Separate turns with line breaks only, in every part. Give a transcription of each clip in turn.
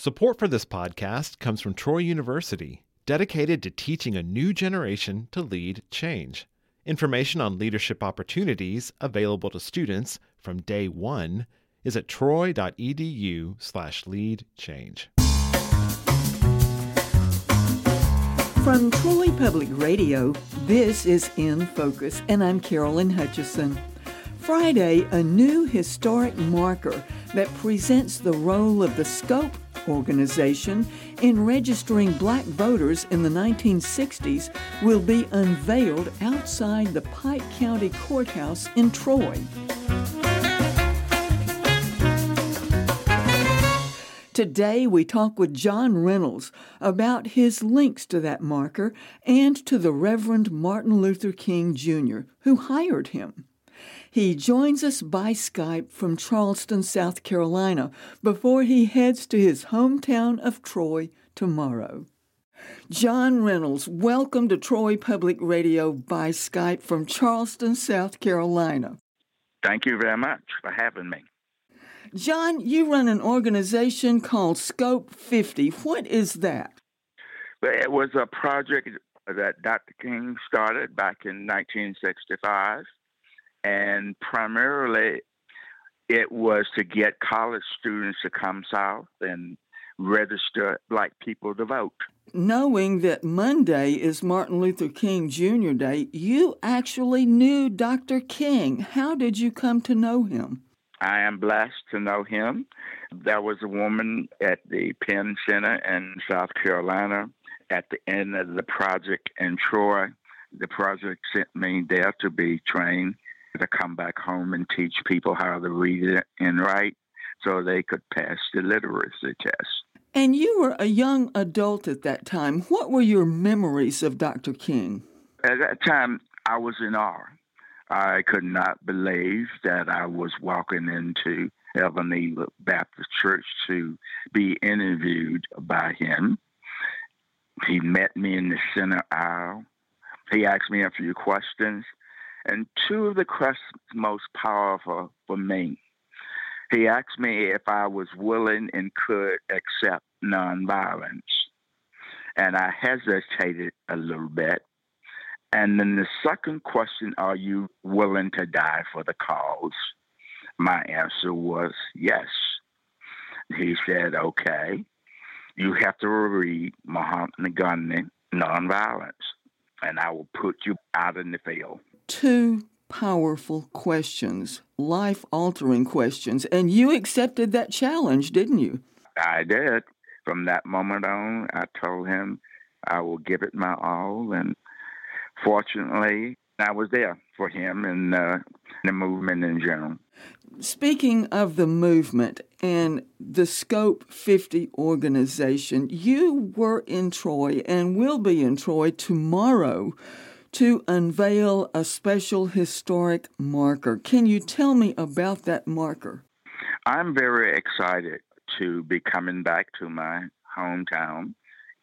Support for this podcast comes from Troy University, dedicated to teaching a new generation to lead change. Information on leadership opportunities available to students from day one is at troy.edu slash lead change.
From Troy Public Radio, this is In Focus, and I'm Carolyn Hutchison. Friday, a new historic marker that presents the role of the Scope organization in registering black voters in the 1960s will be unveiled outside the Pike County Courthouse in Troy. Today, we talk with John Reynolds about his links to that marker and to the Reverend Martin Luther King Jr., who hired him. He joins us by Skype from Charleston, South Carolina, before he heads to his hometown of Troy tomorrow. John Reynolds, welcome to Troy Public Radio by Skype from Charleston, South Carolina.
Thank you very much for having me.
John, you run an organization called Scope 50. What is that?
Well, it was a project that Dr. King started back in 1965 and primarily it was to get college students to come south and register black people to vote.
Knowing that Monday is Martin Luther King Jr. Day, you actually knew Dr. King. How did you come to know him?
I am blessed to know him. There was a woman at the Penn Center in South Carolina at the end of the project in Troy. The project sent me there to be trained to come back home and teach people how to read and write so they could pass the literacy test.
And you were a young adult at that time. What were your memories of Dr. King?
At that time, I was in awe. I could not believe that I was walking into Ebenezer Baptist Church to be interviewed by him. He met me in the center aisle. He asked me a few questions. And two of the questions most powerful for me. He asked me if I was willing and could accept nonviolence. And I hesitated a little bit. And then the second question, are you willing to die for the cause? My answer was yes. He said, okay, you have to read Mahatma Gandhi, Nonviolence, and I will put you out in the field
two powerful questions, life altering questions, and you accepted that challenge, didn't you?
I did. From that moment on, I told him I will give it my all, and fortunately, I was there for him and uh, the movement in general.
Speaking of the movement and the Scope 50 organization, you were in Troy and will be in Troy tomorrow to unveil a special historic marker. Can you tell me about that marker?
I'm very excited to be coming back to my hometown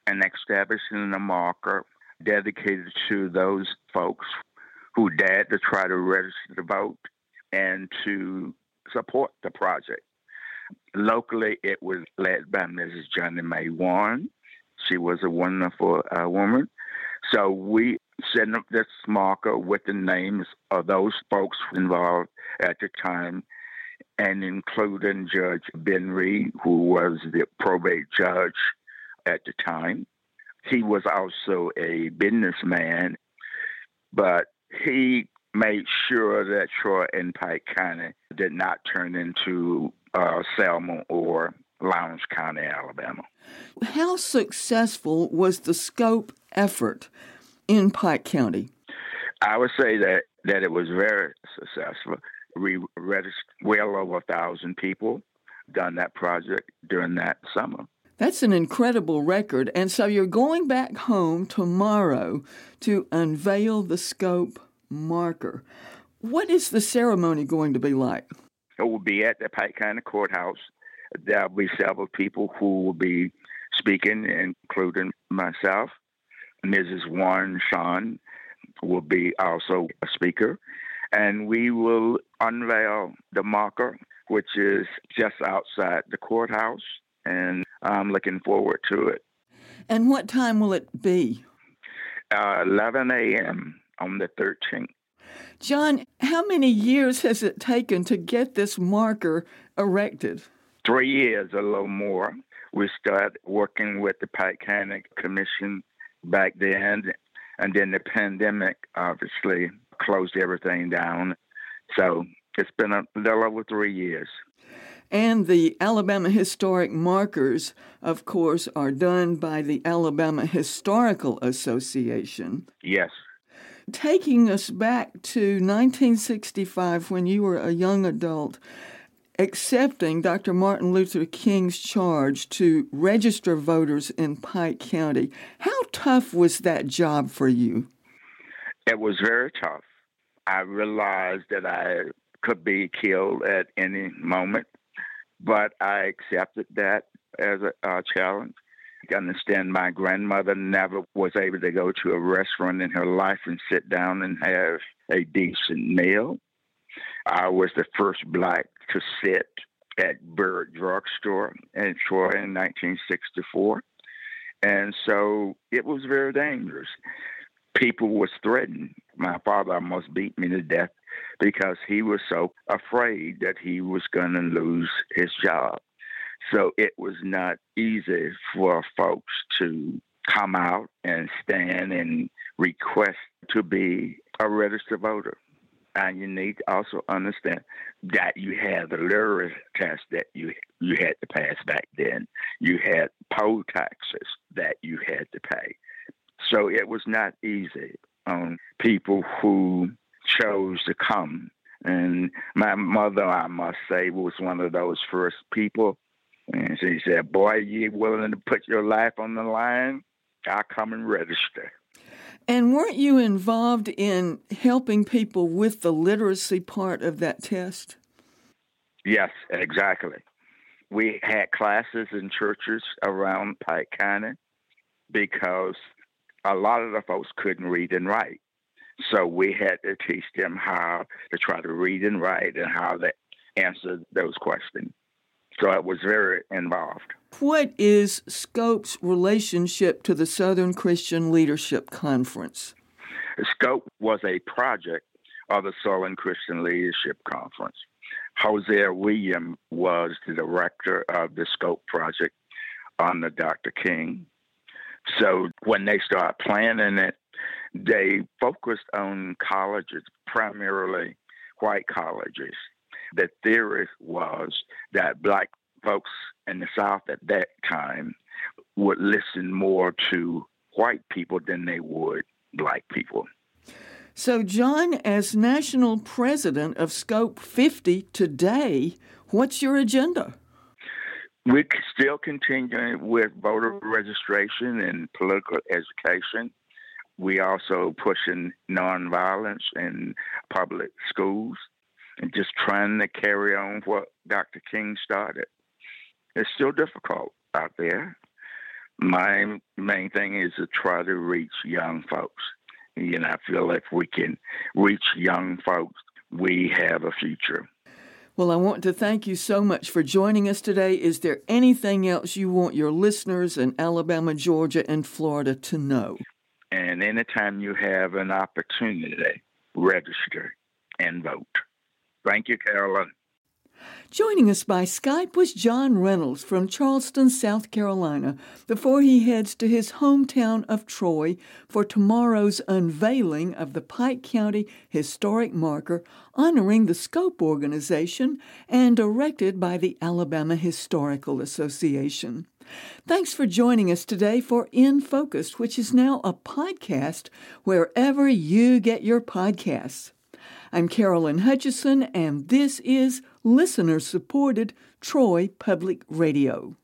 and establishing a marker dedicated to those folks who dared to try to register to vote and to support the project. Locally, it was led by Mrs. Johnny May Warren. She was a wonderful uh, woman. So we setting up this marker with the names of those folks involved at the time, and including Judge Ben Reed, who was the probate judge at the time. He was also a businessman, but he made sure that Troy and Pike County did not turn into uh, Selma or Lowndes County, Alabama.
How successful was the scope effort in Pike County?
I would say that, that it was very successful. We registered well over a thousand people done that project during that summer.
That's an incredible record. And so you're going back home tomorrow to unveil the scope marker. What is the ceremony going to be like?
It will be at the Pike County Courthouse. There'll be several people who will be speaking, including myself. Mrs. Warren Sean will be also a speaker. And we will unveil the marker, which is just outside the courthouse. and I'm looking forward to it.
And what time will it be?
Uh, 11 a.m. on the 13th.
John, how many years has it taken to get this marker erected?
Three years, a little more. We started working with the Pike County Commission back then, and then the pandemic obviously closed everything down. So it's been a little over three years.
And the Alabama Historic Markers, of course, are done by the Alabama Historical Association.
Yes.
Taking us back to 1965 when you were a young adult, accepting Dr. Martin Luther King's charge to register voters in Pike County, how tough was that job for you?
It was very tough. I realized that I could be killed at any moment, but I accepted that as a, a challenge. I understand my grandmother never was able to go to a restaurant in her life and sit down and have a decent meal. I was the first black to sit at Bird Drugstore in Troy in 1964. And so it was very dangerous. People was threatened. My father almost beat me to death because he was so afraid that he was going to lose his job. So it was not easy for folks to come out and stand and request to be a registered voter. And you need to also understand that you had the literacy test that you you had to pass back then. You had poll taxes that you had to pay. So it was not easy on people who chose to come. And my mother, I must say, was one of those first people. And she said, Boy, you willing to put your life on the line? I'll come and register.
And weren't you involved in helping people with the literacy part of that test?
Yes, exactly. We had classes in churches around Pike County because a lot of the folks couldn't read and write. So we had to teach them how to try to read and write and how to answer those questions. So I was very involved.
What is SCOPE's relationship to the Southern Christian Leadership Conference?
SCOPE was a project of the Southern Christian Leadership Conference. Hosea William was the director of the SCOPE project under Dr. King. So when they started planning it, they focused on colleges, primarily white colleges the theory was that black folks in the South at that time would listen more to white people than they would black people.
So, John, as national president of Scope 50 today, what's your agenda?
We're still continuing with voter registration and political education. We also pushing nonviolence in public schools and just trying to carry on what Dr. King started. It's still difficult out there. My main thing is to try to reach young folks. You know, I feel if we can reach young folks, we have a future.
Well, I want to thank you so much for joining us today. Is there anything else you want your listeners in Alabama, Georgia, and Florida to know?
And anytime you have an opportunity, register and vote. Thank you, Carolyn.
Joining us by Skype was John Reynolds from Charleston, South Carolina, before he heads to his hometown of Troy for tomorrow's unveiling of the Pike County Historic Marker honoring the Scope organization and erected by the Alabama Historical Association. Thanks for joining us today for In Focus, which is now a podcast wherever you get your podcasts. I'm Carolyn Hutchison, and this is listener supported Troy Public Radio.